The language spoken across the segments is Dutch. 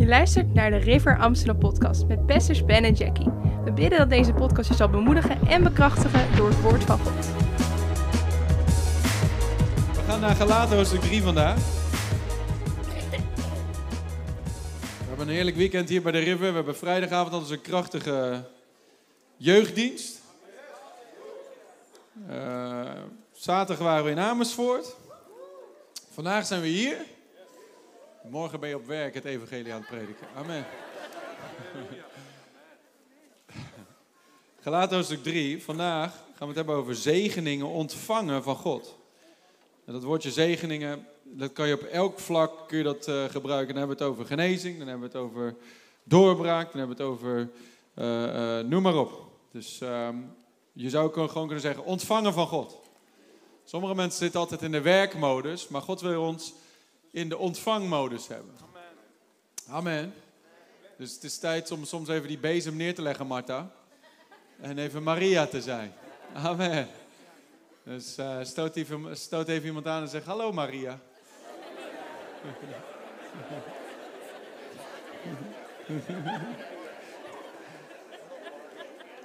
Je luistert naar de River Amsterdam podcast met pastors Ben en Jackie. We bidden dat deze podcast je zal bemoedigen en bekrachtigen door het woord van God. We gaan naar Galaten hoofdstuk 3 vandaag. We hebben een heerlijk weekend hier bij de River. We hebben vrijdagavond al een krachtige jeugddienst. Uh, zaterdag waren we in Amersfoort. Vandaag zijn we hier. Morgen ben je op werk het evangelie aan het prediken. Amen. Gelaten hoofdstuk 3. Vandaag gaan we het hebben over zegeningen ontvangen van God. En dat woordje zegeningen, dat kan je op elk vlak kun je dat, uh, gebruiken. Dan hebben we het over genezing, dan hebben we het over doorbraak, dan hebben we het over uh, uh, noem maar op. Dus um, je zou gewoon kunnen zeggen ontvangen van God. Sommige mensen zitten altijd in de werkmodus, maar God wil ons in de ontvangmodus hebben. Amen. Dus het is tijd om soms even die bezem neer te leggen, Martha. En even Maria te zijn. Amen. Dus uh, stoot, even, stoot even iemand aan en zeg: Hallo Maria.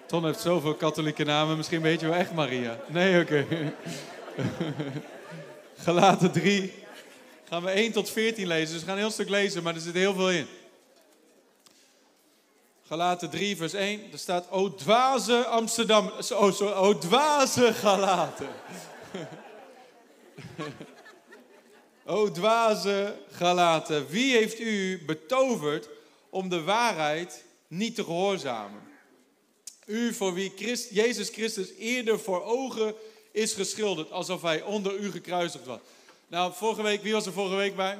Ton heeft zoveel katholieke namen, misschien weet je wel echt Maria. Nee, oké. Okay. Gelaten 3, gaan we 1 tot 14 lezen. Dus we gaan een heel stuk lezen, maar er zit heel veel in. Galaten 3, vers 1. Er staat, o dwaze Amsterdam. Oh, o dwaze Galaten. o dwaze Galaten. Wie heeft u betoverd om de waarheid niet te gehoorzamen? U voor wie Jezus Christus eerder voor ogen is geschilderd, alsof hij onder u gekruisigd was. Nou, vorige week, wie was er vorige week bij?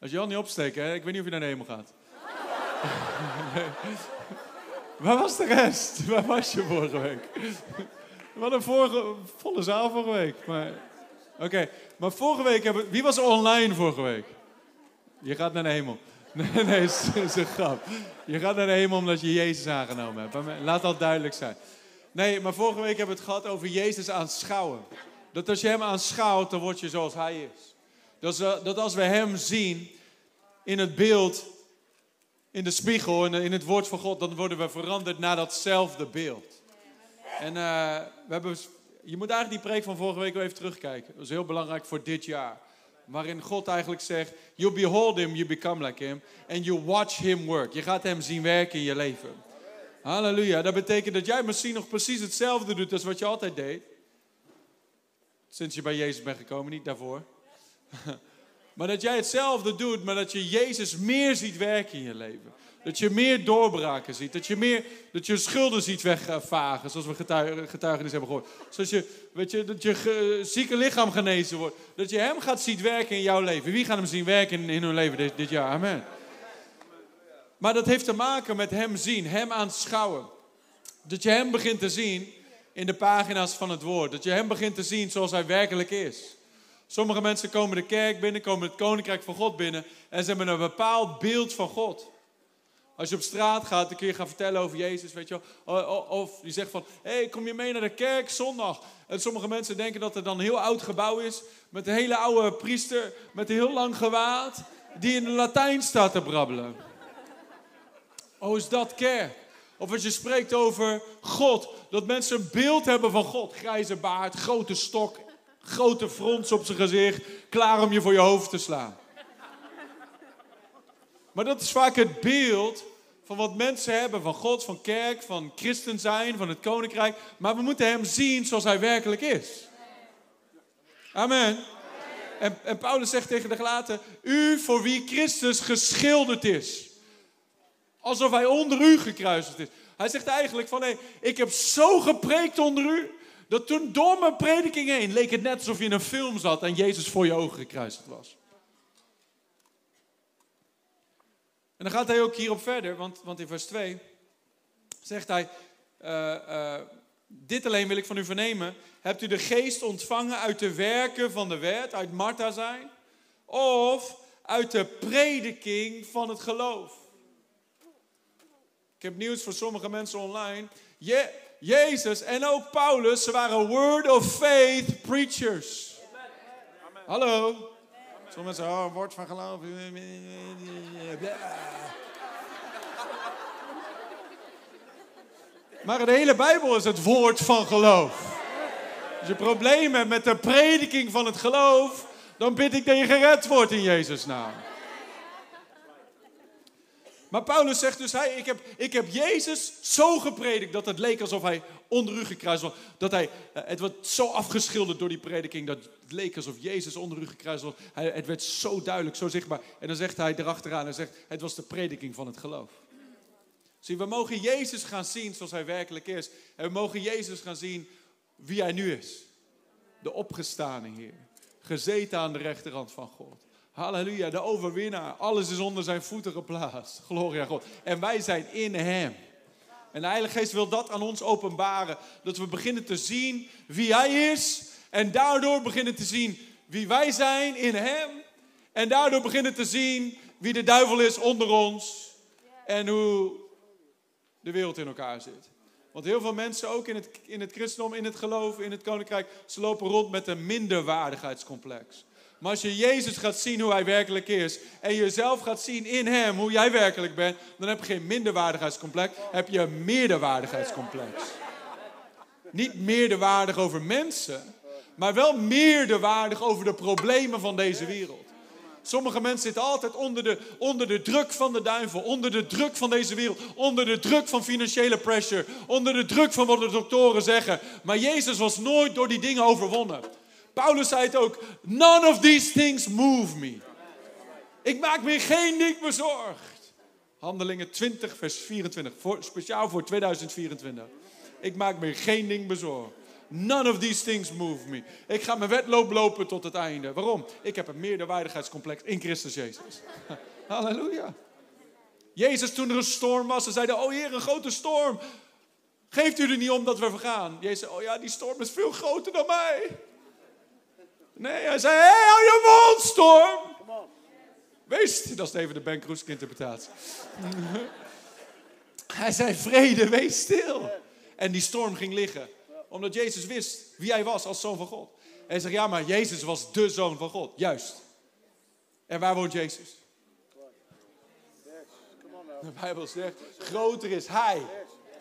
Als je al niet opsteken, hè? ik weet niet of je naar de hemel gaat. Waar was de rest? Waar was je vorige week? We hadden een volle zaal vorige week. Maar, Oké, maar vorige week hebben Wie was er online vorige week? Je gaat naar de hemel. Nee, nee, is, is een grap. Je gaat naar de hemel omdat je Jezus aangenomen hebt. Laat dat duidelijk zijn. Nee, maar vorige week hebben we het gehad over Jezus aanschouwen. Dat als je hem aanschouwt, dan word je zoals hij is. Dat, dat als we hem zien in het beeld, in de spiegel, in, in het woord van God, dan worden we veranderd naar datzelfde beeld. En uh, we hebben, je moet eigenlijk die preek van vorige week wel even terugkijken. Dat is heel belangrijk voor dit jaar. Waarin God eigenlijk zegt, you behold him, you become like him. And you watch him work. Je gaat hem zien werken in je leven. Halleluja. Dat betekent dat jij misschien nog precies hetzelfde doet als wat je altijd deed. Sinds je bij Jezus bent gekomen, niet daarvoor. Maar dat jij hetzelfde doet, maar dat je Jezus meer ziet werken in je leven. Dat je meer doorbraken ziet. Dat je meer dat je schulden ziet wegvagen, zoals we getuigenis hebben gehoord. Zoals je, weet je, dat je zieke lichaam genezen wordt. Dat je hem gaat zien werken in jouw leven. Wie gaat hem zien werken in, in hun leven dit, dit jaar? Amen. Maar dat heeft te maken met hem zien, hem aanschouwen. Dat je hem begint te zien in de pagina's van het woord. Dat je hem begint te zien zoals hij werkelijk is. Sommige mensen komen de kerk binnen, komen het koninkrijk van God binnen en ze hebben een bepaald beeld van God. Als je op straat gaat, dan kun je gaan vertellen over Jezus, weet je. Of je zegt van, hé, hey, kom je mee naar de kerk zondag? En sommige mensen denken dat het dan een heel oud gebouw is, met een hele oude priester, met een heel lang gewaad, die in de Latijn staat te brabbelen. Oh, is dat kerk? Of als je spreekt over God, dat mensen een beeld hebben van God. Grijze baard, grote stok, grote frons op zijn gezicht, klaar om je voor je hoofd te slaan. Maar dat is vaak het beeld van wat mensen hebben van God, van kerk, van christen zijn, van het koninkrijk. Maar we moeten hem zien zoals hij werkelijk is. Amen. En, Paulus zegt tegen de gelaten, u voor wie Christus geschilderd is. Alsof hij onder u gekruisigd is. Hij zegt eigenlijk van, hé, ik heb zo gepreekt onder u, dat toen door mijn prediking heen leek het net alsof je in een film zat en Jezus voor je ogen gekruisigd was. En dan gaat hij ook hierop verder, want, want in vers 2 zegt hij, uh, uh, dit alleen wil ik van u vernemen, hebt u de geest ontvangen uit de werken van de wet, uit Martha zijn, of uit de prediking van het geloof? Ik heb nieuws voor sommige mensen online. Je, Jezus en ook Paulus, ze waren word of faith preachers. Hallo. Sommige mensen, oh, woord van geloof. Maar de hele Bijbel is het woord van geloof. Als je problemen hebt met de prediking van het geloof, dan bid ik dat je gered wordt in Jezus' naam. Maar Paulus zegt dus, hij, ik, heb, ik heb Jezus zo gepredikt dat het leek alsof hij onder u gekruist was. Dat hij, eh, het werd zo afgeschilderd door die prediking dat het leek alsof Jezus onder u gekruist was. Hij, het werd zo duidelijk, zo zichtbaar. En dan zegt hij erachteraan, en zegt, het was de prediking van het geloof. Zie, we mogen Jezus gaan zien zoals hij werkelijk is. En we mogen Jezus gaan zien wie hij nu is. De opgestane Heer. Gezeten aan de rechterhand van God. Halleluja, de overwinnaar. Alles is onder zijn voeten geplaatst. Gloria God. En wij zijn in hem. En de Heilige Geest wil dat aan ons openbaren. Dat we beginnen te zien wie Hij is. En daardoor beginnen te zien wie wij zijn in Hem. En daardoor beginnen te zien wie de duivel is onder ons. En hoe de wereld in elkaar zit. Want heel veel mensen, ook in het, in het christendom, in het geloof, in het koninkrijk, ze lopen rond met een minderwaardigheidscomplex. Maar als je Jezus gaat zien hoe hij werkelijk is en jezelf gaat zien in hem hoe jij werkelijk bent, dan heb je geen minderwaardigheidscomplex, heb je een meerderwaardigheidscomplex. Niet meerderwaardig over mensen, maar wel meerderwaardig over de problemen van deze wereld. Sommige mensen zitten altijd onder de, onder de druk van de duivel, onder de druk van deze wereld, onder de druk van financiële pressure, onder de druk van wat de doktoren zeggen. Maar Jezus was nooit door die dingen overwonnen. Paulus zei het ook, none of these things move me. Ik maak me geen ding bezorgd. Handelingen 20, vers 24, voor, speciaal voor 2024. Ik maak me geen ding bezorgd. None of these things move me. Ik ga mijn wedloop lopen tot het einde. Waarom? Ik heb een meerderwaardigheidscomplex in Christus Jezus. Halleluja. Jezus, toen er een storm was, ze zeiden, oh Heer, een grote storm. Geeft u er niet om dat we vergaan? Jezus zei, oh ja, die storm is veel groter dan mij. Nee, hij zei, hé, hey, hou je mond, storm. Wees, dat is even de Ben Kroeske interpretatie. hij zei, vrede, wees stil. En die storm ging liggen. Omdat Jezus wist wie hij was als zoon van God. En hij zegt, ja, maar Jezus was de zoon van God. Juist. En waar woont Jezus? De Bijbel zegt, groter is hij,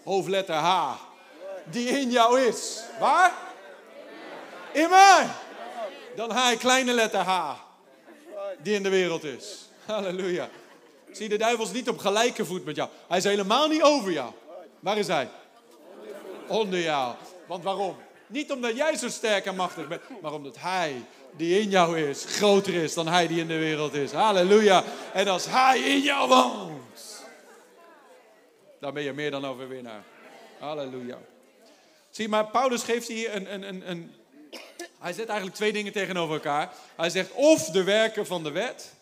hoofdletter H, die in jou is. Waar? In mij dan hij, kleine letter H, die in de wereld is. Halleluja. Zie, de duivel is niet op gelijke voet met jou. Hij is helemaal niet over jou. Waar is hij? Onder jou. Want waarom? Niet omdat jij zo sterk en machtig bent, maar omdat hij die in jou is, groter is dan hij die in de wereld is. Halleluja. En als hij in jou woont, dan ben je meer dan overwinnaar. Halleluja. Zie, maar Paulus geeft hier een, een, een, een hij zet eigenlijk twee dingen tegenover elkaar. Hij zegt of de werken van de wet,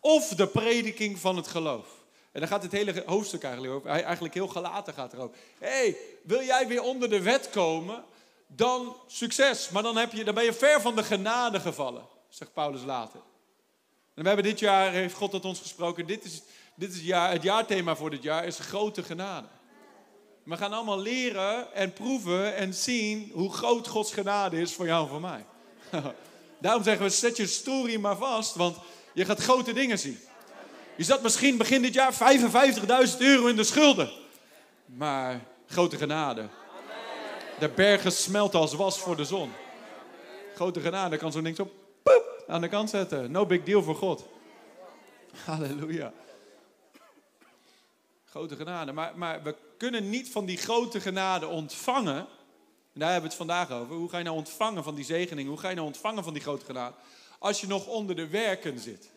of de prediking van het geloof. En dan gaat het hele hoofdstuk eigenlijk over. Hij eigenlijk heel gelaten gaat erover. Hé, hey, wil jij weer onder de wet komen? Dan succes. Maar dan, heb je, dan ben je ver van de genade gevallen, zegt Paulus later. En we hebben dit jaar, heeft God tot ons gesproken. Dit is, dit is het, jaar, het jaarthema voor dit jaar, is grote genade. We gaan allemaal leren en proeven en zien hoe groot Gods genade is voor jou en voor mij. Daarom zeggen we, zet je story maar vast, want je gaat grote dingen zien. Je zat misschien begin dit jaar 55.000 euro in de schulden. Maar grote genade. De bergen smelten als was voor de zon. Grote genade kan zo niks op poep, aan de kant zetten. No big deal voor God. Halleluja. Grote genade. Maar, maar we kunnen niet van die grote genade ontvangen. En daar hebben we het vandaag over. Hoe ga je nou ontvangen van die zegening? Hoe ga je nou ontvangen van die grote genade? Als je nog onder de werken zit.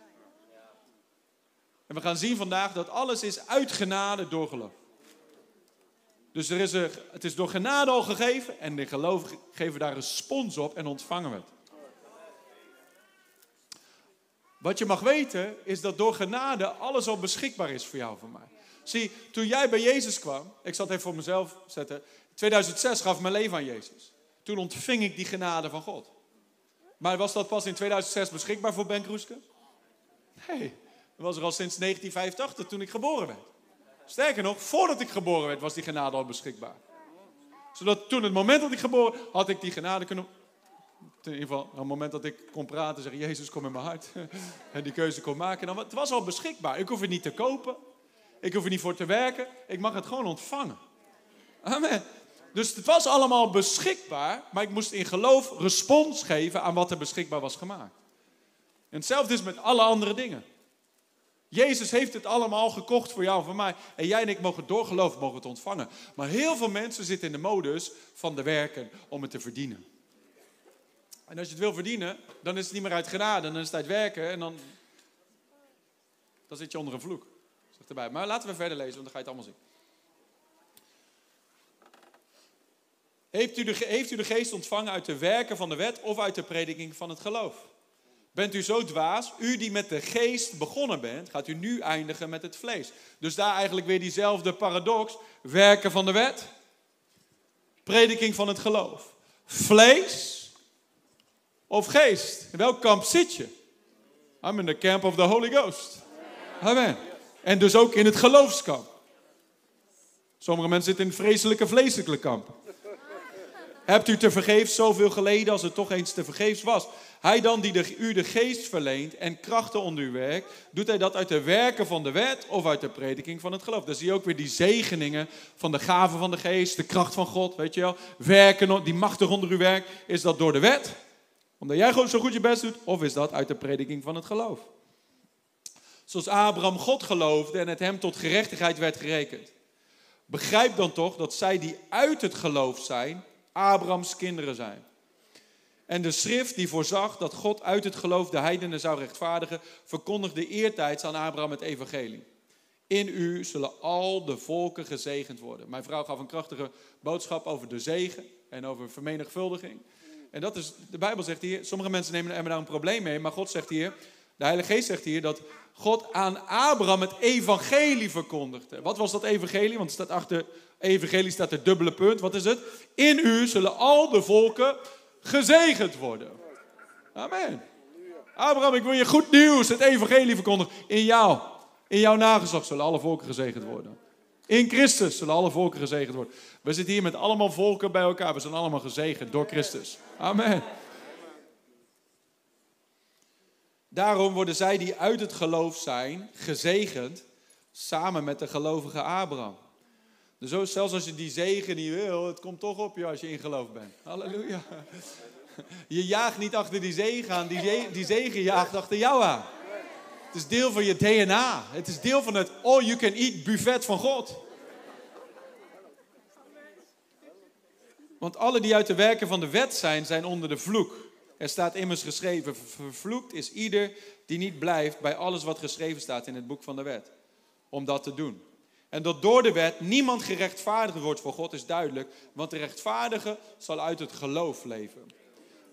En we gaan zien vandaag dat alles is uit genade door geloof. Dus er is een, het is door genade al gegeven en de gelovigen geven daar respons op en ontvangen we het. Wat je mag weten is dat door genade alles al beschikbaar is voor jou en voor mij. Zie, toen jij bij Jezus kwam, ik zal het even voor mezelf zetten. 2006 gaf mijn leven aan Jezus. Toen ontving ik die genade van God. Maar was dat pas in 2006 beschikbaar voor Ben Kroeske? Nee, dat was er al sinds 1985 toen ik geboren werd. Sterker nog, voordat ik geboren werd was die genade al beschikbaar. Zodat toen het moment dat ik geboren had ik die genade kunnen in ieder geval, op het moment dat ik kon praten, zeggen: Jezus, kom in mijn hart. en die keuze kon maken. Dan, het was al beschikbaar. Ik hoef het niet te kopen. Ik hoef er niet voor te werken. Ik mag het gewoon ontvangen. Amen. Dus het was allemaal beschikbaar, maar ik moest in geloof respons geven aan wat er beschikbaar was gemaakt. En hetzelfde is met alle andere dingen. Jezus heeft het allemaal gekocht voor jou en voor mij. En jij en ik mogen door geloof mogen het ontvangen. Maar heel veel mensen zitten in de modus van de werken om het te verdienen. En als je het wil verdienen, dan is het niet meer uit genade. Dan is het uit werken en dan, dan zit je onder een vloek. Maar laten we verder lezen, want dan ga je het allemaal zien. Heeft u, de, heeft u de geest ontvangen uit de werken van de wet of uit de prediking van het geloof? Bent u zo dwaas? U die met de geest begonnen bent, gaat u nu eindigen met het vlees. Dus daar eigenlijk weer diezelfde paradox. Werken van de wet, prediking van het geloof. Vlees of geest? In welk kamp zit je? I'm in the camp of the Holy Ghost. Amen. En dus ook in het geloofskamp. Sommige mensen zitten in vreselijke vleeselijke kamp. Hebt u te vergeefs zoveel geleden als het toch eens te vergeefs was? Hij dan die de, u de geest verleent en krachten onder u werkt, doet hij dat uit de werken van de wet of uit de prediking van het geloof? Dan zie je ook weer die zegeningen van de gaven van de geest, de kracht van God, weet je wel. Werken, die machtig onder u werkt, is dat door de wet? Omdat jij gewoon zo goed je best doet, of is dat uit de prediking van het geloof? Zoals Abraham God geloofde en het hem tot gerechtigheid werd gerekend. Begrijp dan toch dat zij die uit het geloof zijn, Abrahams kinderen zijn. En de schrift die voorzag dat God uit het geloof de heidenen zou rechtvaardigen, verkondigde eertijds aan Abraham het evangelie. In u zullen al de volken gezegend worden. Mijn vrouw gaf een krachtige boodschap over de zegen en over vermenigvuldiging. En dat is, de Bijbel zegt hier, sommige mensen nemen er daar een probleem mee, maar God zegt hier, de Heilige Geest zegt hier dat God aan Abraham het evangelie verkondigde. Wat was dat evangelie? Want staat achter evangelie staat er dubbele punt. Wat is het? In u zullen al de volken gezegend worden. Amen. Abraham, ik wil je goed nieuws, het evangelie verkondigen. In jou, in jouw nageslacht zullen alle volken gezegend worden. In Christus zullen alle volken gezegend worden. We zitten hier met allemaal volken bij elkaar. We zijn allemaal gezegend door Christus. Amen. Daarom worden zij die uit het geloof zijn gezegend samen met de gelovige Abraham. Dus zelfs als je die zegen niet wil, het komt toch op je als je in geloof bent. Halleluja. Je jaagt niet achter die zegen aan, die, zegen, die zegen jaagt achter jou aan. Het is deel van je DNA. Het is deel van het all you can eat buffet van God. Want alle die uit de werken van de wet zijn, zijn onder de vloek. Er staat immers geschreven, vervloekt is ieder die niet blijft bij alles wat geschreven staat in het boek van de wet. Om dat te doen. En dat door de wet niemand gerechtvaardigd wordt voor God is duidelijk, want de rechtvaardige zal uit het geloof leven.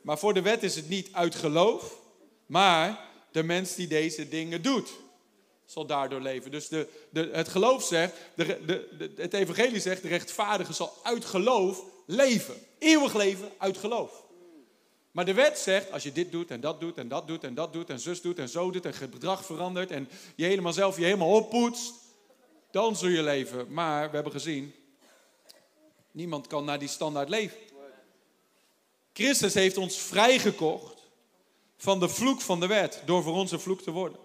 Maar voor de wet is het niet uit geloof, maar de mens die deze dingen doet, zal daardoor leven. Dus de, de, het geloof zegt, de, het evangelie zegt, de rechtvaardige zal uit geloof leven. Eeuwig leven uit geloof. Maar de wet zegt, als je dit doet en dat doet en dat doet en dat doet en zus doet en zo doet en gedrag verandert en je helemaal zelf je helemaal oppoetst, dan zul je leven. Maar we hebben gezien, niemand kan naar die standaard leven. Christus heeft ons vrijgekocht van de vloek van de wet, door voor ons een vloek te worden.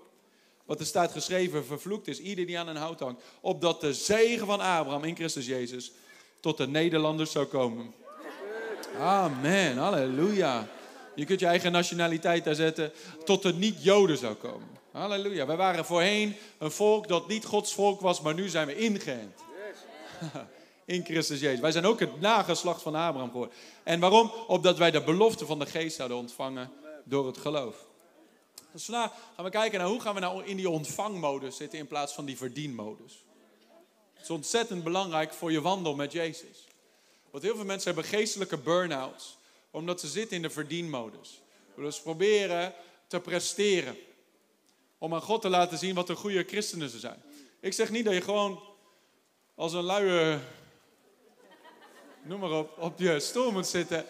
Wat er staat geschreven, vervloekt is ieder die aan een hout hangt, opdat de zegen van Abraham in Christus Jezus tot de Nederlanders zou komen. Amen, halleluja. Je kunt je eigen nationaliteit daar zetten, tot de niet-Joden zou komen. Halleluja. Wij waren voorheen een volk dat niet Gods volk was, maar nu zijn we ingeënt. In Christus Jezus. Wij zijn ook het nageslacht van Abraham geworden. En waarom? Opdat wij de belofte van de geest zouden ontvangen door het geloof. Dus vandaag gaan we kijken naar hoe gaan we nou in die ontvangmodus zitten in plaats van die verdienmodus. Het is ontzettend belangrijk voor je wandel met Jezus. Want heel veel mensen hebben geestelijke burn-outs, omdat ze zitten in de verdienmodus. Dus proberen te presteren. Om aan God te laten zien wat een goede christenen ze zijn. Ik zeg niet dat je gewoon als een luie, noem maar op, op je stoel moet zitten.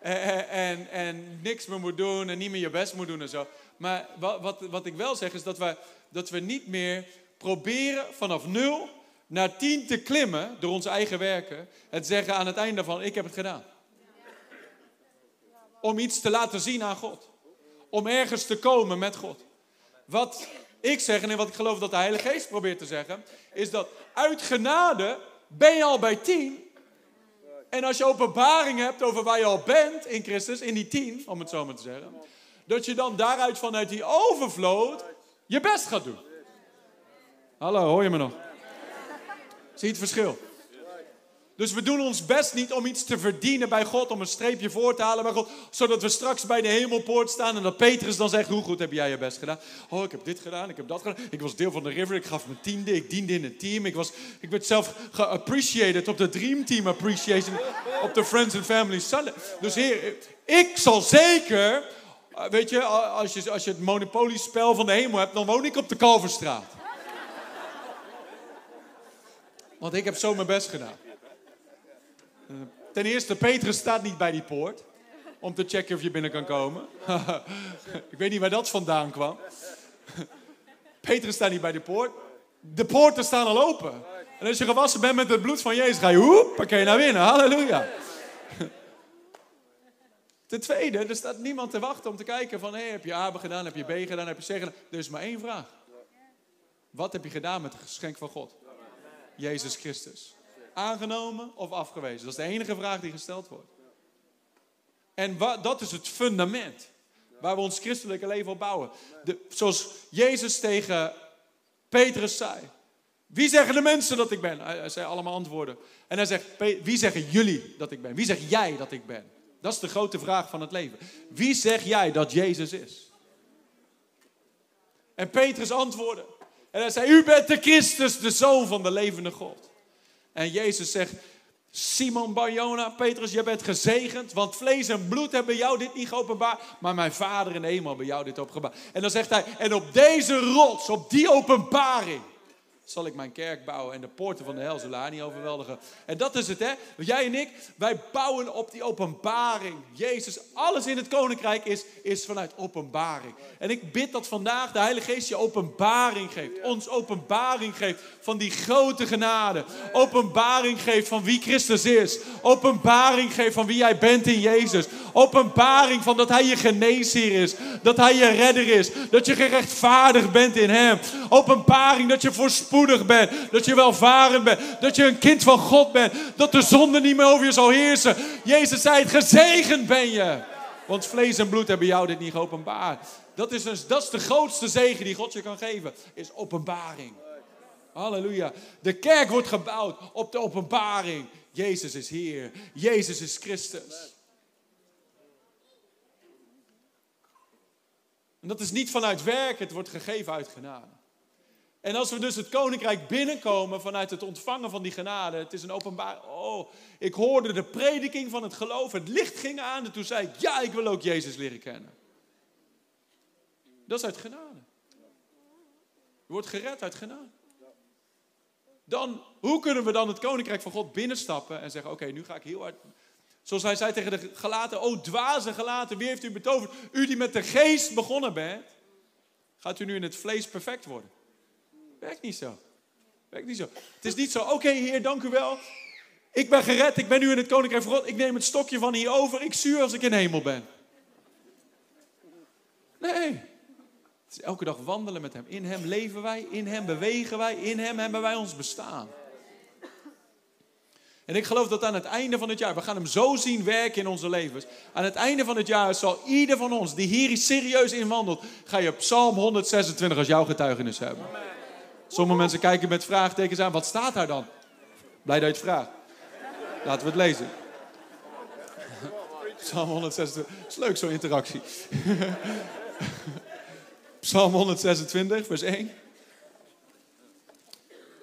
En, en, en, niks meer moet doen en niet meer je best moet doen en zo. Maar wat, wat, wat ik wel zeg is dat we, dat we niet meer proberen vanaf nul naar tien te klimmen door onze eigen werken. Het zeggen aan het einde van ik heb het gedaan. Om iets te laten zien aan God. Om ergens te komen met God. Wat ik zeg en wat ik geloof dat de Heilige Geest probeert te zeggen, is dat uit genade ben je al bij tien. En als je openbaring hebt over waar je al bent in Christus, in die tien, om het zo maar te zeggen, dat je dan daaruit vanuit die overvloed je best gaat doen. Hallo, hoor je me nog? Zie je het verschil? Dus we doen ons best niet om iets te verdienen bij God, om een streepje voor te halen bij God, zodat we straks bij de hemelpoort staan en dat Petrus dan zegt, hoe goed heb jij je best gedaan? Oh, ik heb dit gedaan, ik heb dat gedaan, ik was deel van de river, ik gaf mijn tiende, ik diende in het team, ik, was, ik werd zelf geappreciated op de Dream Team Appreciation, op de Friends and Family Sunday. Dus heer, ik zal zeker, eh, weet je, als je, als je het Monopoly-spel van de hemel hebt, dan woon ik op de Kalverstraat. Want ik heb zo mijn best gedaan. Ten eerste, Petrus staat niet bij die poort. Om te checken of je binnen kan komen. ik weet niet waar dat vandaan kwam. Petrus staat niet bij de poort. De poorten staan al open. En als je gewassen bent met het bloed van Jezus, ga je hoep, je naar binnen. Halleluja. Ten tweede, er staat niemand te wachten om te kijken van... Hey, heb je A gedaan, heb je B gedaan, heb je C gedaan? Er is maar één vraag. Wat heb je gedaan met het geschenk van God? Jezus Christus. Aangenomen of afgewezen? Dat is de enige vraag die gesteld wordt. En dat is het fundament waar we ons christelijke leven op bouwen. De, zoals Jezus tegen Petrus zei. Wie zeggen de mensen dat ik ben? Hij, zei allemaal antwoorden. En hij zegt, wie zeggen jullie dat ik ben? Wie zeg jij dat ik ben? Dat is de grote vraag van het leven. Wie zeg jij dat Jezus is? En Petrus antwoordde. En hij zei, u bent de Christus, de Zoon van de levende God. En Jezus zegt, Simon Barjona, Petrus, je bent gezegend, want vlees en bloed hebben jou dit niet geopenbaard, maar mijn vader in de hemel hebben jou dit openbaard. En dan zegt hij, en op deze rots, op die openbaring, zal ik mijn kerk bouwen en de poorten van de hel zullen haar niet overweldigen. En dat is het, hè? Jij en ik, wij bouwen op die openbaring. Jezus, alles in het koninkrijk is, is vanuit openbaring. En ik bid dat vandaag de Heilige Geest je openbaring geeft. Ons openbaring geeft van die grote genade. Openbaring geeft van wie Christus is. Openbaring geeft van wie jij bent in Jezus. Openbaring van dat Hij je geneesheer is. Dat Hij je redder is. Dat je gerechtvaardigd bent in Hem. Openbaring dat je voorspoedig bent. Dat je welvarend bent. Dat je een kind van God bent. Dat de zonde niet meer over je zal heersen. Jezus zei het, gezegend ben je. Want vlees en bloed hebben jou dit niet geopenbaard. Dat is, dus, dat is de grootste zegen die God je kan geven. Is openbaring. Halleluja. De kerk wordt gebouwd op de openbaring. Jezus is Heer. Jezus is Christus. En dat is niet vanuit werk, het wordt gegeven uit genade. En als we dus het koninkrijk binnenkomen vanuit het ontvangen van die genade, het is een openbaar. Oh, ik hoorde de prediking van het geloof, het licht ging aan en toen zei ik, ja, ik wil ook Jezus leren kennen. Dat is uit genade. Je wordt gered uit genade. Dan, hoe kunnen we dan het koninkrijk van God binnenstappen en zeggen, oké, nu ga ik heel hard Zoals hij zei tegen de gelaten, o dwaze gelaten, wie heeft u betoverd? U die met de geest begonnen bent, gaat u nu in het vlees perfect worden. Werkt niet zo. Werkt niet zo. Het is niet zo, oké heer, dank u wel. Ik ben gered, ik ben nu in het koninkrijk van God. Ik neem het stokje van hier over, ik zuur als ik in hemel ben. Nee. Het is elke dag wandelen met hem. In hem leven wij, in hem bewegen wij, in hem hebben wij ons bestaan. En ik geloof dat aan het einde van het jaar, we gaan hem zo zien werken in onze levens. Aan het einde van het jaar zal ieder van ons die hier serieus in wandelt, ga je Psalm 126 als jouw getuigenis hebben. Sommige mensen kijken met vraagtekens aan, wat staat daar dan? Blij dat je het vraagt. Laten we het lezen. Psalm 126, is leuk zo'n interactie. Psalm 126, vers 1.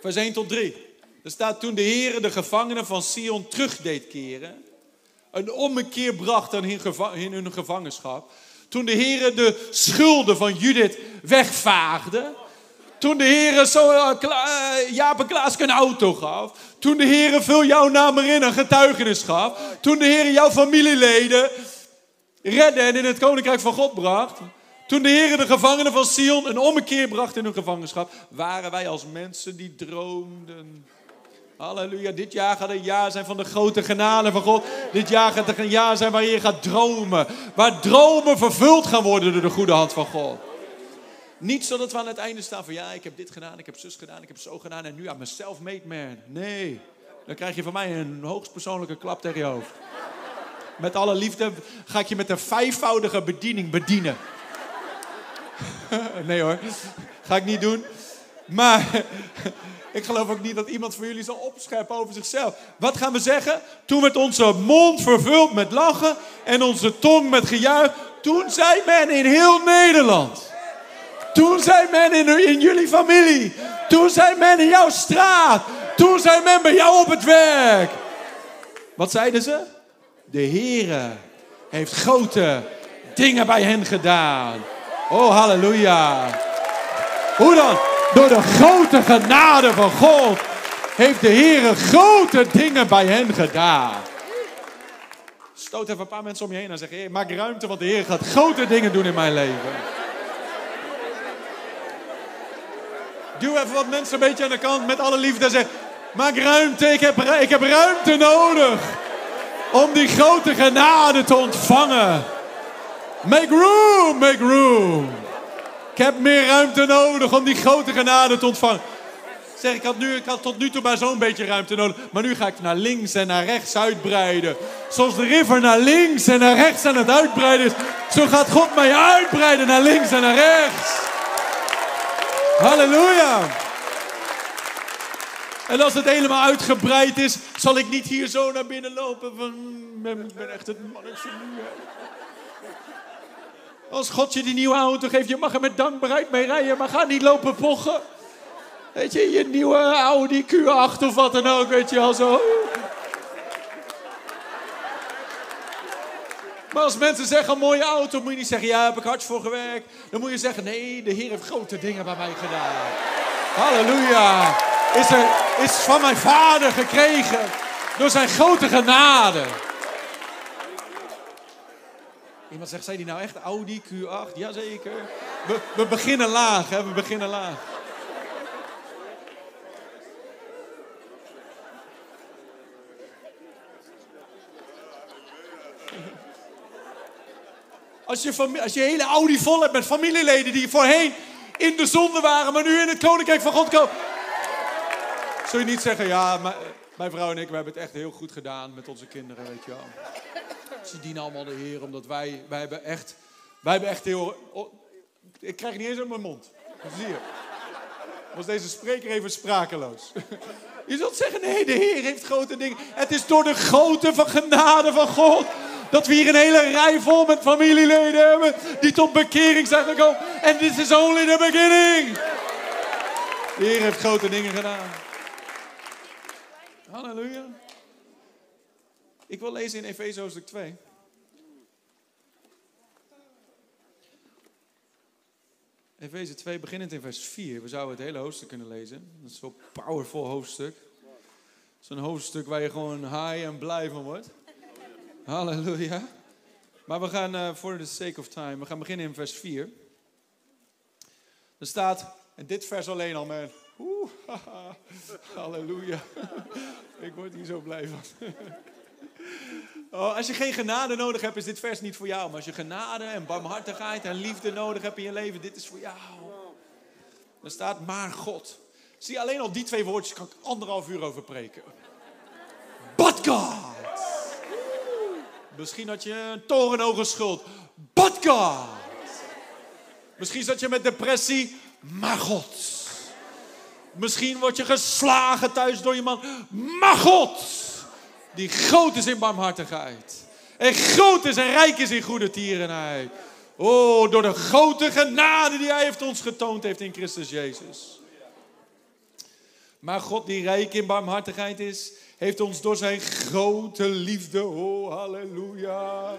Vers 1 tot 3. Er staat toen de Heer de gevangenen van Sion terug deed keren. Een ommekeer bracht aan in hun gevangenschap. Toen de Heer de schulden van Judith wegvaagde. Toen de Heer zo uh, Jaap en Klaas een auto gaf. Toen de Heer vul jouw naam erin een getuigenis gaf. Toen de Heer jouw familieleden redde en in het koninkrijk van God bracht. Toen de Heer de gevangenen van Sion een ommekeer bracht in hun gevangenschap, waren wij als mensen die droomden Halleluja. Dit jaar gaat een jaar zijn van de grote genade van God. Dit jaar gaat een jaar zijn waar je gaat dromen. Waar dromen vervuld gaan worden door de goede hand van God. Niet zodat we aan het einde staan van ja, ik heb dit gedaan, ik heb zus gedaan, ik heb zo gedaan en nu aan mezelf made man. Nee, dan krijg je van mij een hoogstpersoonlijke klap tegen je hoofd. Met alle liefde ga ik je met een vijfvoudige bediening bedienen. nee hoor, ga ik niet doen. Maar ik geloof ook niet dat iemand voor jullie zal opscheppen over zichzelf. Wat gaan we zeggen? Toen werd onze mond vervuld met lachen en onze tong met gejuich. Toen zei men in heel Nederland. Toen zei men in, in jullie familie. Toen zei men in jouw straat. Toen zei men bij jou op het werk. Wat zeiden ze? De Heere heeft grote dingen bij hen gedaan. Oh, halleluja. Hoe dan? Door de grote genade van God heeft de Heer grote dingen bij hen gedaan. Stoot even een paar mensen om je heen en zeg: maak ruimte, want de Heer gaat grote dingen doen in mijn leven. Duw even wat mensen een beetje aan de kant met alle liefde en zeg: maak ruimte, ik heb, ik heb ruimte nodig om die grote genade te ontvangen. Make room, make room. Ik heb meer ruimte nodig om die grote genade te ontvangen. Zeg, ik had, nu, ik had tot nu toe maar zo'n beetje ruimte nodig. Maar nu ga ik naar links en naar rechts uitbreiden. Zoals de river naar links en naar rechts aan het uitbreiden is. Zo gaat God mij uitbreiden naar links en naar rechts. Halleluja. En als het helemaal uitgebreid is, zal ik niet hier zo naar binnen lopen. Van, ik ben echt het mannetje nu. Als God je die nieuwe auto geeft, je mag er met dankbaarheid mee rijden, maar ga niet lopen pochen. Weet je, je nieuwe Audi Q8 of wat dan ook, weet je al zo. Maar als mensen zeggen, een mooie auto, moet je niet zeggen, ja, heb ik hard voor gewerkt. Dan moet je zeggen, nee, de Heer heeft grote dingen bij mij gedaan. Halleluja. Is, er, is van mijn vader gekregen door zijn grote genade. Iemand zegt, zei die nou echt Audi Q8? Jazeker. We, we beginnen laag, hè? We beginnen laag. Als je, als je hele Audi vol hebt met familieleden die voorheen in de zonde waren, maar nu in het koninkrijk van God komen. Zul je niet zeggen, ja, mijn vrouw en ik, we hebben het echt heel goed gedaan met onze kinderen, weet je wel. Ze dienen allemaal de Heer, omdat wij, wij hebben echt, wij hebben echt heel... ik krijg niet eens uit mijn mond. zie je. Was deze spreker even sprakeloos. Je zult zeggen, nee, de Heer heeft grote dingen. Het is door de grote van genade van God dat we hier een hele rij vol met familieleden hebben die tot bekering zijn gekomen. En dit is only the beginning. De Heer heeft grote dingen gedaan. Halleluja. Ik wil lezen in Efeze hoofdstuk 2. Efeze 2, beginnend in vers 4. We zouden het hele hoofdstuk kunnen lezen. Dat is zo'n powerful hoofdstuk. Zo'n hoofdstuk waar je gewoon high en blij van wordt. Halleluja. Maar we gaan, uh, for the sake of time, we gaan beginnen in vers 4. Er staat, en dit vers alleen al, man. Halleluja. Ik word hier zo blij van. Oh, als je geen genade nodig hebt, is dit vers niet voor jou. Maar als je genade en barmhartigheid en liefde nodig hebt in je leven, dit is voor jou. Er staat maar God. Zie, alleen al die twee woordjes kan ik anderhalf uur over preken. But God. Misschien had je een torenogen schuld. But God. Misschien zat je met depressie. Maar God. Misschien word je geslagen thuis door je man. Maar God die groot is in barmhartigheid. En groot is en rijk is in goede tierenheid. Oh, door de grote genade die hij heeft ons getoond heeft in Christus Jezus. Maar God die rijk in barmhartigheid is, heeft ons door zijn grote liefde, oh halleluja.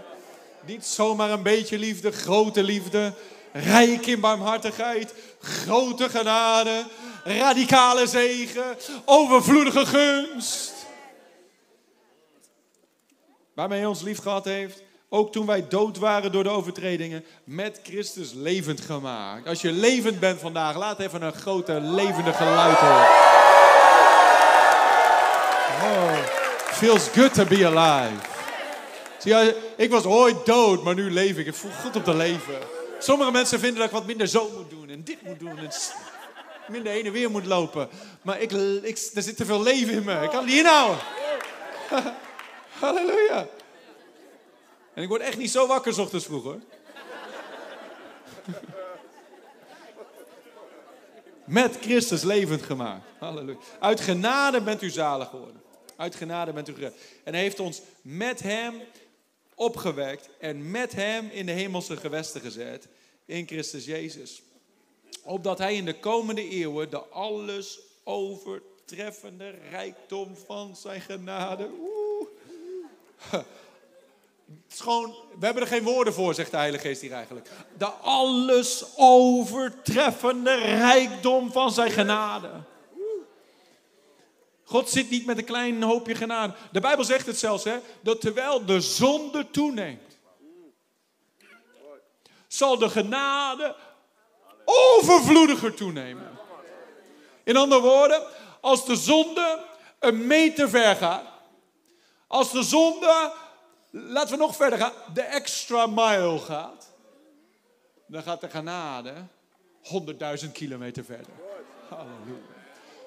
Niet zomaar een beetje liefde, grote liefde. Rijk in barmhartigheid, grote genade, radicale zegen, overvloedige gunst waarmee hij ons lief gehad heeft. Ook toen wij dood waren door de overtredingen, met Christus levend gemaakt. Als je levend bent vandaag, laat even een grote levende geluid horen. Feels good to be alive. Je, ik was ooit dood, maar nu leef ik. Ik voel goed op te leven. Sommige mensen vinden dat ik wat minder zo moet doen en dit moet doen. En minder heen en weer moet lopen. Maar ik, ik, er zit te veel leven in me. Ik kan het niet inhouden. Halleluja. En ik word echt niet zo wakker s ochtends vroeg hoor. Met Christus levend gemaakt. Halleluja. Uit genade bent u zalig geworden. Uit genade bent u gered. En hij heeft ons met hem opgewekt en met hem in de hemelse gewesten gezet. In Christus Jezus. Opdat hij in de komende eeuwen de alles overtreffende rijkdom van zijn genade. Het is gewoon, we hebben er geen woorden voor, zegt de Heilige Geest hier eigenlijk. De alles overtreffende rijkdom van zijn genade. God zit niet met een klein hoopje genade. De Bijbel zegt het zelfs, hè, dat terwijl de zonde toeneemt, zal de genade overvloediger toenemen. In andere woorden, als de zonde een meter ver gaat, als de zonde, laten we nog verder gaan, de extra mile gaat, dan gaat de genade 100.000 kilometer verder. Halleluja.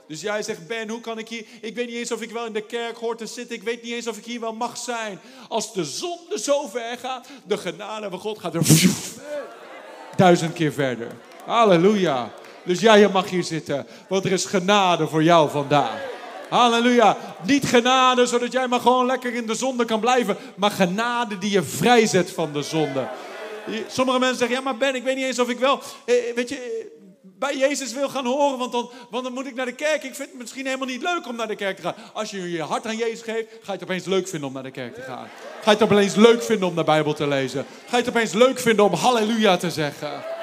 Dus jij zegt, Ben, hoe kan ik hier... Ik weet niet eens of ik wel in de kerk hoor te zitten. Ik weet niet eens of ik hier wel mag zijn. Als de zonde zo ver gaat, de genade van God gaat er duizend keer verder. Halleluja. Dus jij mag hier zitten, want er is genade voor jou vandaag. Halleluja. Niet genade zodat jij maar gewoon lekker in de zonde kan blijven, maar genade die je vrijzet van de zonde. Sommige mensen zeggen, ja maar Ben, ik weet niet eens of ik wel, eh, weet je, bij Jezus wil gaan horen, want dan, want dan moet ik naar de kerk. Ik vind het misschien helemaal niet leuk om naar de kerk te gaan. Als je je hart aan Jezus geeft, ga je het opeens leuk vinden om naar de kerk te gaan. Ga je het opeens leuk vinden om de Bijbel te lezen. Ga je het opeens leuk vinden om halleluja te zeggen.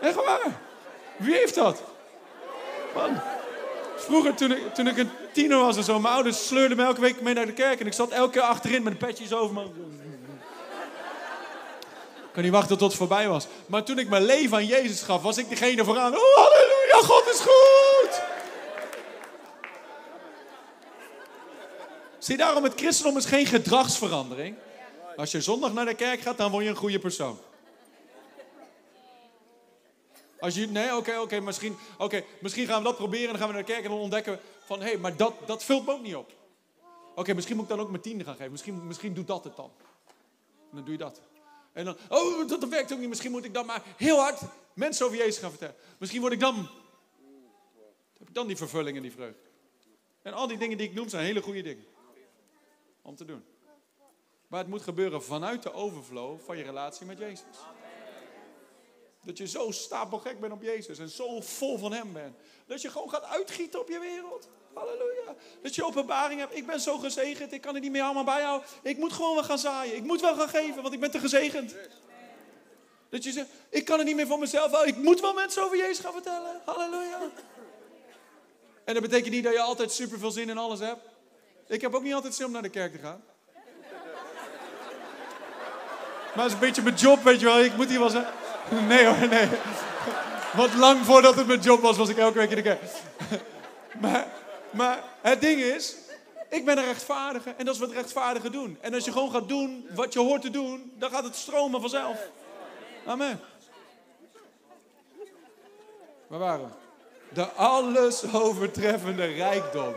Echt waar. Wie heeft dat? Vroeger, toen ik, toen ik een tiener was en zo, mijn ouders sleurden me elke week mee naar de kerk. En ik zat elke keer achterin met een petjes over me kan niet wachten tot het voorbij was. Maar toen ik mijn leven aan Jezus gaf, was ik degene vooraan. Oh, halleluja, God is goed. Zie, daarom het christendom is geen gedragsverandering. Als je zondag naar de kerk gaat, dan word je een goede persoon. Als je, nee, oké, oké, misschien, oké, misschien gaan we dat proberen en dan gaan we naar de kerk en dan ontdekken van, hé, hey, maar dat, dat vult me ook niet op. Oké, misschien moet ik dan ook mijn tiende gaan geven. Misschien, misschien doet dat het dan. En dan doe je dat. En dan, oh, dat werkt ook niet. Misschien moet ik dan maar heel hard mensen over Jezus gaan vertellen. Misschien word ik dan, heb ik dan die vervulling en die vreugde. En al die dingen die ik noem zijn hele goede dingen. Om te doen. Maar het moet gebeuren vanuit de overflow van je relatie met Jezus. Dat je zo stapelgek bent op Jezus en zo vol van Hem bent. Dat je gewoon gaat uitgieten op je wereld. Halleluja. Dat je openbaring hebt. Ik ben zo gezegend. Ik kan er niet meer allemaal bijhouden. Ik moet gewoon wel gaan zaaien. Ik moet wel gaan geven, want ik ben te gezegend. Dat je zegt, ik kan het niet meer voor mezelf houden. Ik moet wel mensen over Jezus gaan vertellen. Halleluja. En dat betekent niet dat je altijd super veel zin in alles hebt. Ik heb ook niet altijd zin om naar de kerk te gaan. Maar het is een beetje mijn job, weet je wel. Ik moet hier wel zeggen. Nee hoor, nee. Want lang voordat het mijn job was, was ik elke week in de kerk. Maar maar het ding is, ik ben een rechtvaardige en dat is wat rechtvaardigen doen. En als je gewoon gaat doen wat je hoort te doen, dan gaat het stromen vanzelf. Amen. Waar waren we? De alles overtreffende rijkdom.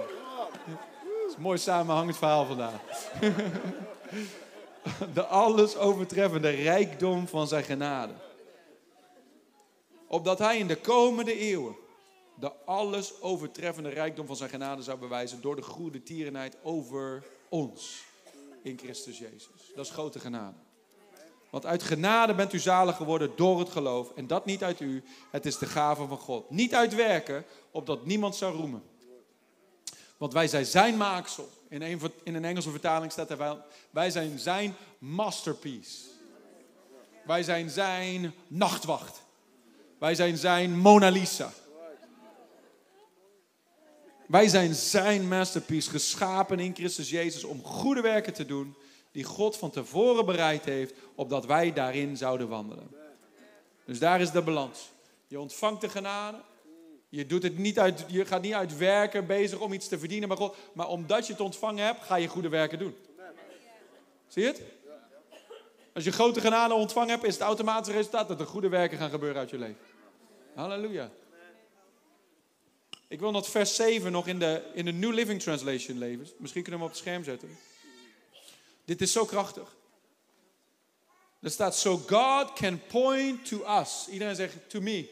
Is een mooi samenhangend verhaal vandaag. De alles overtreffende rijkdom van zijn genade. Opdat hij in de komende eeuwen de alles overtreffende rijkdom van zijn genade zou bewijzen door de goede tierenheid over ons in Christus Jezus. Dat is grote genade. Want uit genade bent u zalig geworden door het geloof. En dat niet uit u, het is de gave van God. Niet uit werken, opdat niemand zou roemen. Want wij zijn zijn maaksel. In een, in een Engelse vertaling staat er, wij zijn zijn masterpiece. Wij zijn zijn nachtwacht. Wij zijn zijn Mona Lisa. Wij zijn zijn masterpiece, geschapen in Christus Jezus om goede werken te doen die God van tevoren bereid heeft, opdat wij daarin zouden wandelen. Dus daar is de balans. Je ontvangt de genade, Je, doet het niet uit, je gaat niet uit werken bezig om iets te verdienen, maar, God, maar omdat je het ontvangen hebt, ga je goede werken doen. Zie je het? Als je grote genade ontvangen hebt, is het automatische resultaat dat er goede werken gaan gebeuren uit je leven. Halleluja. Ik wil dat vers 7 nog in de, in de New Living Translation leven. Misschien kunnen we hem op het scherm zetten. Dit is zo krachtig. Er staat, so God can point to us. Iedereen zegt, to me.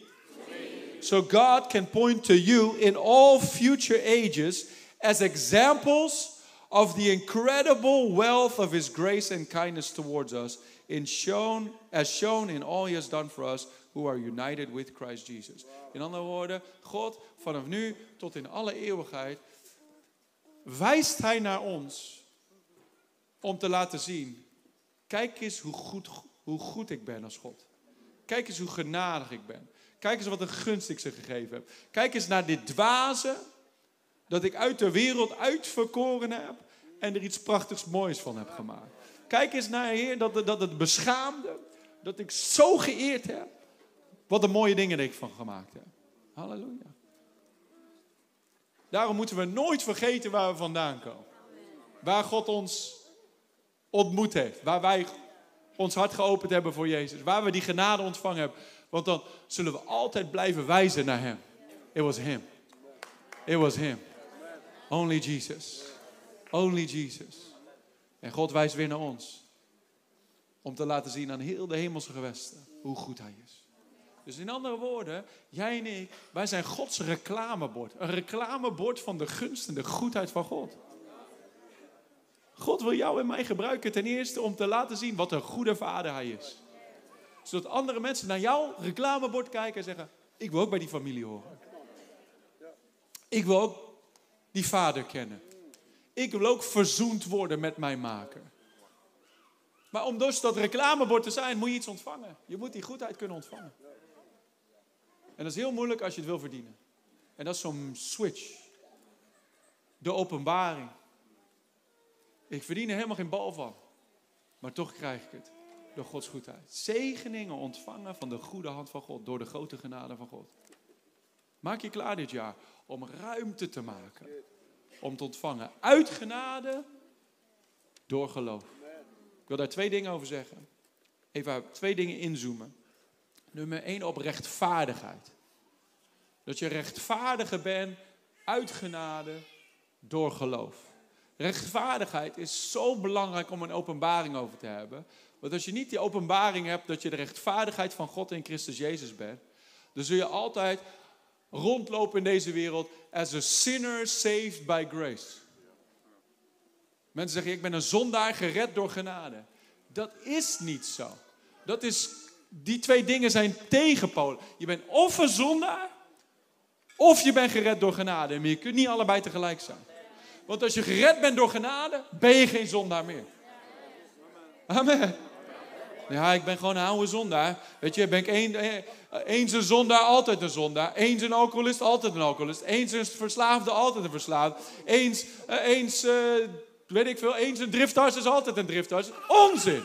So God can point to you in all future ages as examples of the incredible wealth of his grace and kindness towards us in shown, as shown in all he has done for us who are united with Christ Jesus. In andere woorden, God vanaf nu tot in alle eeuwigheid wijst hij naar ons om te laten zien, kijk eens hoe goed, hoe goed ik ben als God. Kijk eens hoe genadig ik ben. Kijk eens wat een gunst ik ze gegeven heb. Kijk eens naar dit dwaze dat ik uit de wereld uitverkoren heb en er iets prachtigs moois van heb gemaakt. Kijk eens naar Heer dat, dat het beschaamde, dat ik zo geëerd heb. Wat de mooie dingen ik van gemaakt heb. Halleluja. Daarom moeten we nooit vergeten waar we vandaan komen. Waar God ons ontmoet heeft. Waar wij ons hart geopend hebben voor Jezus. Waar we die genade ontvangen hebben. Want dan zullen we altijd blijven wijzen naar Hem. It was Him. It was Him. Only Jesus. Only Jesus. En God wijst weer naar ons. Om te laten zien aan heel de hemelse gewesten hoe goed Hij is. Dus in andere woorden, jij en ik, wij zijn Gods reclamebord. Een reclamebord van de gunst en de goedheid van God. God wil jou en mij gebruiken ten eerste om te laten zien wat een goede vader hij is. Zodat andere mensen naar jouw reclamebord kijken en zeggen, ik wil ook bij die familie horen. Ik wil ook die vader kennen. Ik wil ook verzoend worden met mijn maker. Maar om dus dat reclamebord te zijn, moet je iets ontvangen. Je moet die goedheid kunnen ontvangen. En dat is heel moeilijk als je het wil verdienen. En dat is zo'n switch. De openbaring. Ik verdien er helemaal geen bal van. Maar toch krijg ik het. Door Gods goedheid. Zegeningen ontvangen van de goede hand van God. Door de grote genade van God. Maak je klaar dit jaar om ruimte te maken. Om te ontvangen. Uit genade. Door geloof. Ik wil daar twee dingen over zeggen. Even twee dingen inzoomen. Nummer één op rechtvaardigheid. Dat je rechtvaardiger bent uit genade door geloof. Rechtvaardigheid is zo belangrijk om een openbaring over te hebben. Want als je niet die openbaring hebt dat je de rechtvaardigheid van God in Christus Jezus bent, dan zul je altijd rondlopen in deze wereld as a sinner saved by grace. Mensen zeggen, ik ben een zondaar gered door genade. Dat is niet zo. Dat is die twee dingen zijn tegenpolen. Je bent of een zondaar, of je bent gered door genade. Maar je kunt niet allebei tegelijk zijn. Want als je gered bent door genade, ben je geen zondaar meer. Amen. Ja, ik ben gewoon een oude zondaar. Weet je, ben ik een, eh, eens een zondaar, altijd een zondaar. Eens een alcoholist, altijd een alcoholist. Eens een verslaafde, altijd een verslaafde. Eens, uh, eens uh, weet ik veel, eens een drifthars is altijd een drifthars. Onzin.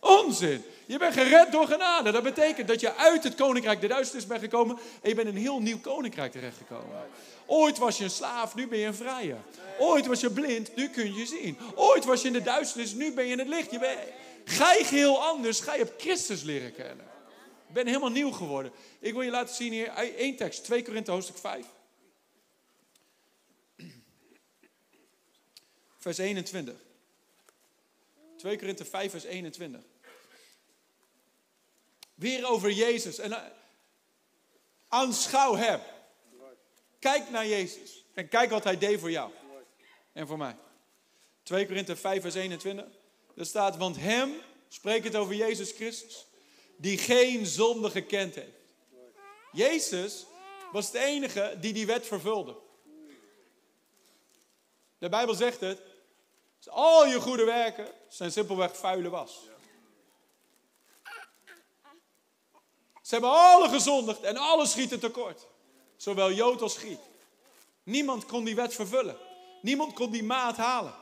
Onzin. Je bent gered door genade. Dat betekent dat je uit het koninkrijk der duisternis bent gekomen en je bent in een heel nieuw koninkrijk terechtgekomen. Ooit was je een slaaf, nu ben je een vrije. Ooit was je blind, nu kun je zien. Ooit was je in de duisternis, nu ben je in het licht. Je bent, ga anders, ga je op Christus leren kennen. Je bent helemaal nieuw geworden. Ik wil je laten zien hier één tekst, 2 Korinthe hoofdstuk 5. Vers 21. 2 Korinthe 5 vers 21. Weer over Jezus. En eh, aanschouw hem. Kijk naar Jezus. En kijk wat hij deed voor jou. En voor mij. 2 Korinthe 5 vers 21. Daar staat, want hem, spreek het over Jezus Christus, die geen zonde gekend heeft. Jezus was de enige die die wet vervulde. De Bijbel zegt het, al je goede werken zijn simpelweg vuile was. Ze hebben alle gezondigd en alle schieten tekort. Zowel Jood als Griek. Niemand kon die wet vervullen. Niemand kon die maat halen.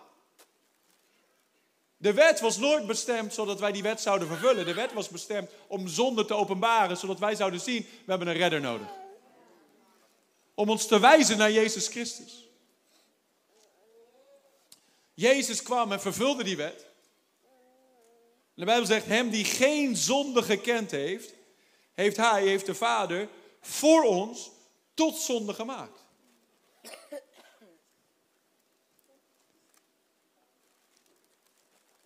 De wet was nooit bestemd zodat wij die wet zouden vervullen. De wet was bestemd om zonde te openbaren, zodat wij zouden zien, we hebben een redder nodig. om ons te wijzen naar Jezus Christus. Jezus kwam en vervulde die wet. De Bijbel zegt, hem die geen zonde gekend heeft, heeft hij, heeft de Vader, voor ons tot zonde gemaakt.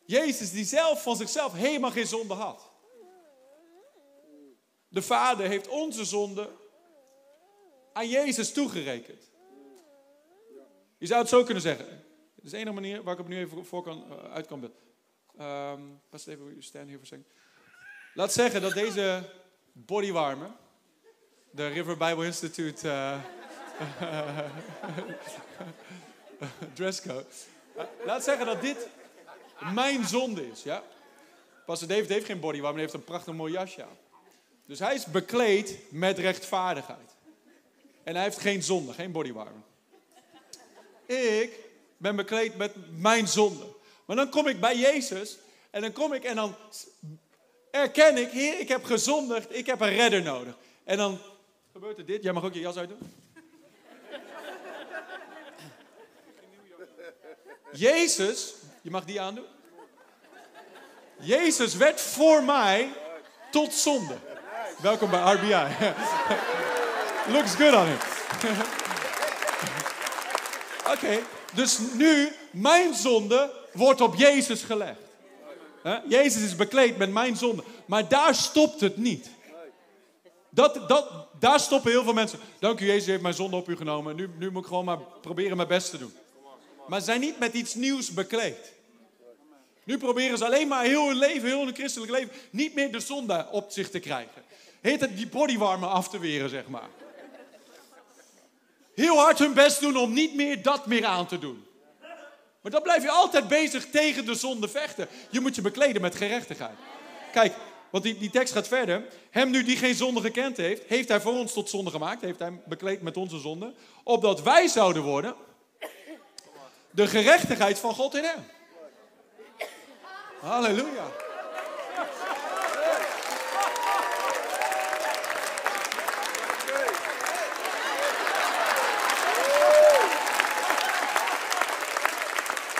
Jezus die zelf van zichzelf helemaal geen zonde had. De Vader heeft onze zonde aan Jezus toegerekend. Je zou het zo kunnen zeggen. Dat is de enige manier waar ik op nu even voor kan, uh, uit kan. Um, pas even stand hier voor zeggen. Laat zeggen dat deze bodywarmer, de River Bible Institute uh, dresscode. Uh, laat zeggen dat dit mijn zonde is, ja? Pastor David heeft geen bodywarmer, hij heeft een prachtig mooi jasje aan. Dus hij is bekleed met rechtvaardigheid. En hij heeft geen zonde, geen bodywarmer. Ik ben bekleed met mijn zonde. Maar dan kom ik bij Jezus en dan kom ik en dan erken ik, Heer, ik heb gezondigd, ik heb een redder nodig. En dan gebeurt er dit. Jij mag ook je jas uitdoen. Jezus, je mag die aandoen. Jezus werd voor mij tot zonde. Welkom bij RBI. Looks good on him. Oké, dus nu, mijn zonde wordt op Jezus gelegd. Jezus is bekleed met mijn zonde. Maar daar stopt het niet. Dat, dat, daar stoppen heel veel mensen. Dank u, Jezus heeft mijn zonde op u genomen. Nu, nu moet ik gewoon maar proberen mijn best te doen. Maar zijn niet met iets nieuws bekleed. Nu proberen ze alleen maar heel hun leven, heel hun christelijk leven, niet meer de zonde op zich te krijgen. Heet het die bodywarmer af te weren, zeg maar. Heel hard hun best doen om niet meer dat meer aan te doen. Maar dan blijf je altijd bezig tegen de zonde vechten. Je moet je bekleden met gerechtigheid. Kijk, want die, die tekst gaat verder. Hem nu die geen zonde gekend heeft, heeft hij voor ons tot zonde gemaakt. Heeft hij bekleed met onze zonde. Opdat wij zouden worden de gerechtigheid van God in hem. Halleluja.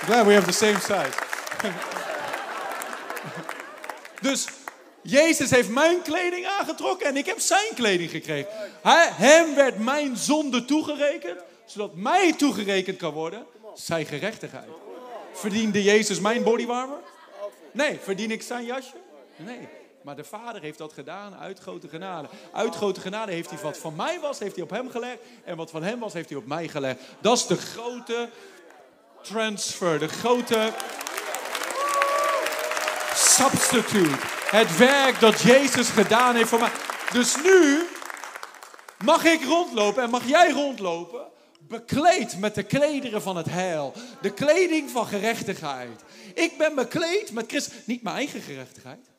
Glad we have the size. dus Jezus heeft mijn kleding aangetrokken en ik heb zijn kleding gekregen. Hij, hem werd mijn zonde toegerekend, zodat mij toegerekend kan worden zijn gerechtigheid. Verdiende Jezus mijn bodywarmer? Nee. Verdien ik zijn jasje? Nee. Maar de Vader heeft dat gedaan uit grote genade. Uit grote genade heeft hij wat van mij was, heeft hij op hem gelegd. En wat van hem was, heeft hij op mij gelegd. Dat is de grote transfer, de grote substitute. Het werk dat Jezus gedaan heeft voor mij. Dus nu mag ik rondlopen en mag jij rondlopen bekleed met de klederen van het heil. De kleding van gerechtigheid. Ik ben bekleed met Christus. Niet mijn eigen gerechtigheid.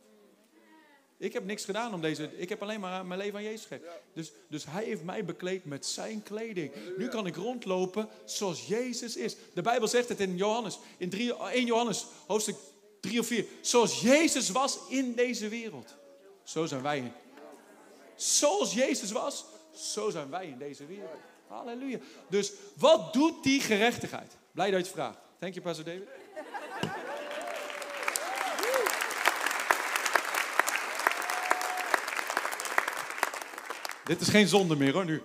Ik heb niks gedaan om deze. Ik heb alleen maar mijn leven aan Jezus gegeven. Dus, dus hij heeft mij bekleed met zijn kleding. Nu kan ik rondlopen zoals Jezus is. De Bijbel zegt het in Johannes, in 3, 1 Johannes, hoofdstuk 3 of 4. Zoals Jezus was in deze wereld. Zo zijn wij. Zoals Jezus was, zo zijn wij in deze wereld. Halleluja. Dus wat doet die gerechtigheid? Blij dat je het vraagt. Thank you, Pastor David. Dit is geen zonde meer hoor, nu.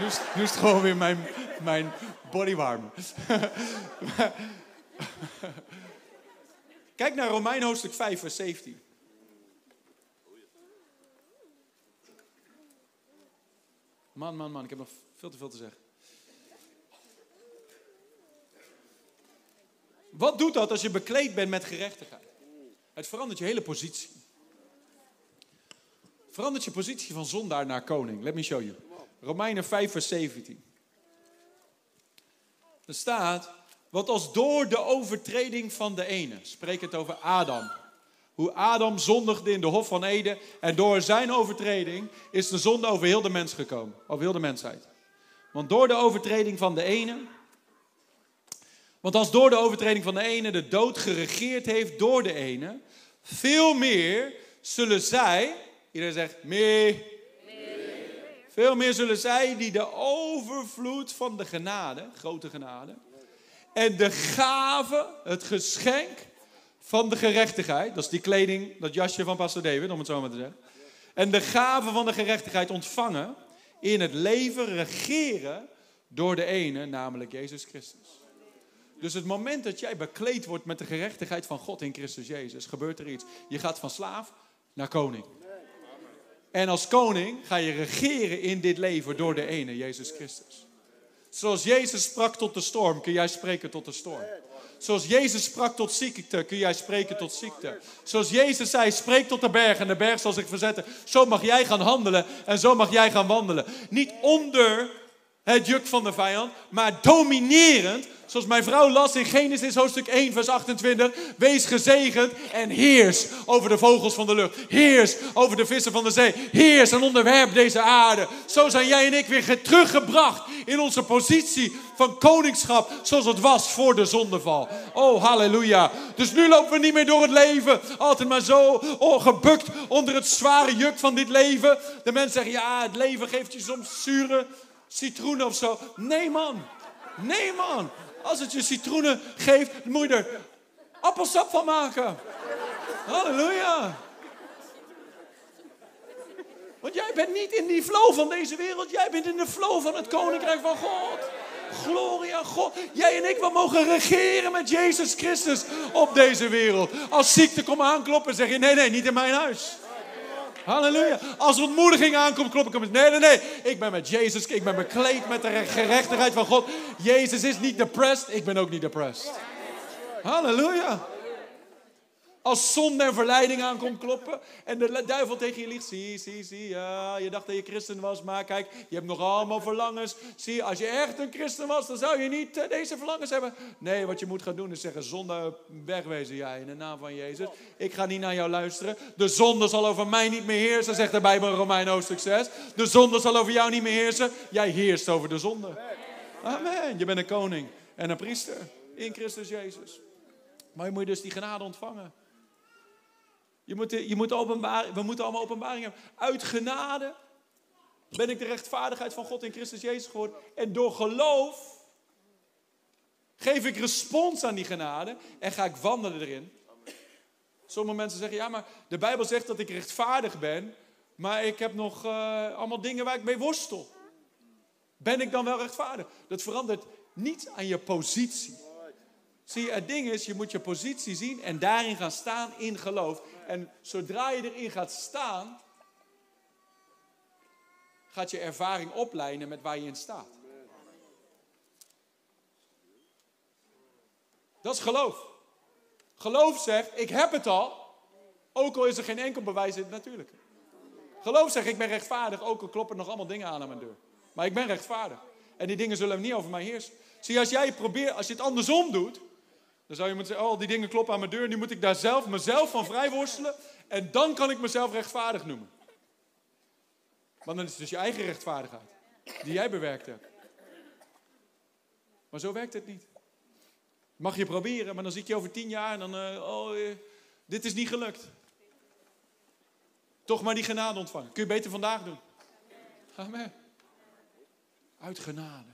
Nu is, nu het gewoon weer mijn, mijn bodywarmer. Kijk naar Romein hoofdstuk 5, vers 17. Man, man, man, ik heb nog veel te veel te zeggen. Wat doet dat als je bekleed bent met gerechtigheid? Het verandert je hele positie. Verandert je positie van zondaar naar koning. Let me show you. Romeinen 5, vers 17. Er staat, wat als door de overtreding van de ene, spreek het over Adam. Hoe Adam zondigde in de Hof van Eden en door zijn overtreding is de zonde over heel de mens gekomen, over heel de mensheid. Want door de overtreding van de ene. Want als door de overtreding van de ene de dood geregeerd heeft door de ene, veel meer zullen zij, iedereen zegt meer, Veel meer zullen zij die de overvloed van de genade, grote genade, en de gave, het geschenk van de gerechtigheid, dat is die kleding, dat jasje van Pastor David, om het zo maar te zeggen, en de gave van de gerechtigheid ontvangen, in het leven regeren door de ene, namelijk Jezus Christus. Dus het moment dat jij bekleed wordt met de gerechtigheid van God in Christus Jezus, gebeurt er iets. Je gaat van slaaf naar koning. En als koning ga je regeren in dit leven door de ene, Jezus Christus. Zoals Jezus sprak tot de storm, kun jij spreken tot de storm. Zoals Jezus sprak tot ziekte, kun jij spreken tot ziekte. Zoals Jezus zei, spreek tot de berg en de berg zal zich verzetten. Zo mag jij gaan handelen en zo mag jij gaan wandelen. Niet onder het juk van de vijand, maar dominerend. Zoals mijn vrouw las in Genesis hoofdstuk 1, vers 28. Wees gezegend en heers over de vogels van de lucht. Heers over de vissen van de zee. Heers en onderwerp deze aarde. Zo zijn jij en ik weer teruggebracht in onze positie van koningschap. Zoals het was voor de zondeval. Oh, halleluja. Dus nu lopen we niet meer door het leven. Altijd maar zo oh, gebukt onder het zware juk van dit leven. De mensen zeggen, ja, het leven geeft je soms zure citroenen of zo. Nee man, nee man. Als het je citroenen geeft, moet je er appelsap van maken. Halleluja. Want jij bent niet in die flow van deze wereld. Jij bent in de flow van het koninkrijk van God. Gloria God. Jij en ik, we mogen regeren met Jezus Christus op deze wereld. Als ziekte komt aankloppen, zeg je nee, nee, niet in mijn huis. Halleluja. Als ontmoediging aankomt, klop ik hem. Nee, nee, nee. Ik ben met Jezus. Ik ben bekleed met de gerechtigheid van God. Jezus is niet depressed. Ik ben ook niet depressed. Halleluja. Als zonde en verleiding aankomt kloppen en de duivel tegen je liegt. Zie, zie, zie. Ja, je dacht dat je christen was, maar kijk, je hebt nog allemaal verlangens. Zie, als je echt een christen was, dan zou je niet eh, deze verlangens hebben. Nee, wat je moet gaan doen is zeggen, zonde wegwezen jij in de naam van Jezus. Ik ga niet naar jou luisteren. De zonde zal over mij niet meer heersen, zegt de Bijbel in Romein hoofdstuk 6. De zonde zal over jou niet meer heersen. Jij heerst over de zonde. Amen. Je bent een koning en een priester in Christus Jezus. Maar je moet dus die genade ontvangen. Je moet, je moet openbaar, we moeten allemaal openbaring hebben. Uit genade ben ik de rechtvaardigheid van God in Christus Jezus geworden. En door geloof geef ik respons aan die genade en ga ik wandelen erin. Sommige mensen zeggen, ja, maar de Bijbel zegt dat ik rechtvaardig ben, maar ik heb nog uh, allemaal dingen waar ik mee worstel. Ben ik dan wel rechtvaardig? Dat verandert niet aan je positie. Zie het ding is, je moet je positie zien en daarin gaan staan in geloof. En zodra je erin gaat staan, gaat je ervaring opleiden met waar je in staat. Dat is geloof. Geloof zegt, ik heb het al, ook al is er geen enkel bewijs in het natuurlijke. Geloof zegt, ik ben rechtvaardig, ook al kloppen nog allemaal dingen aan aan mijn deur. Maar ik ben rechtvaardig. En die dingen zullen niet over mij heersen. Zie, als jij probeert, als je het andersom doet, dan zou je moeten zeggen, oh, die dingen kloppen aan mijn deur. Nu moet ik daar zelf mezelf van vrijworstelen. En dan kan ik mezelf rechtvaardig noemen. Want dan is het dus je eigen rechtvaardigheid. Die jij bewerkt hebt. Maar zo werkt het niet. Mag je proberen, maar dan zit je over tien jaar en dan, uh, oh, uh, dit is niet gelukt. Toch maar die genade ontvangen. Kun je beter vandaag doen. Amen. Uit genade.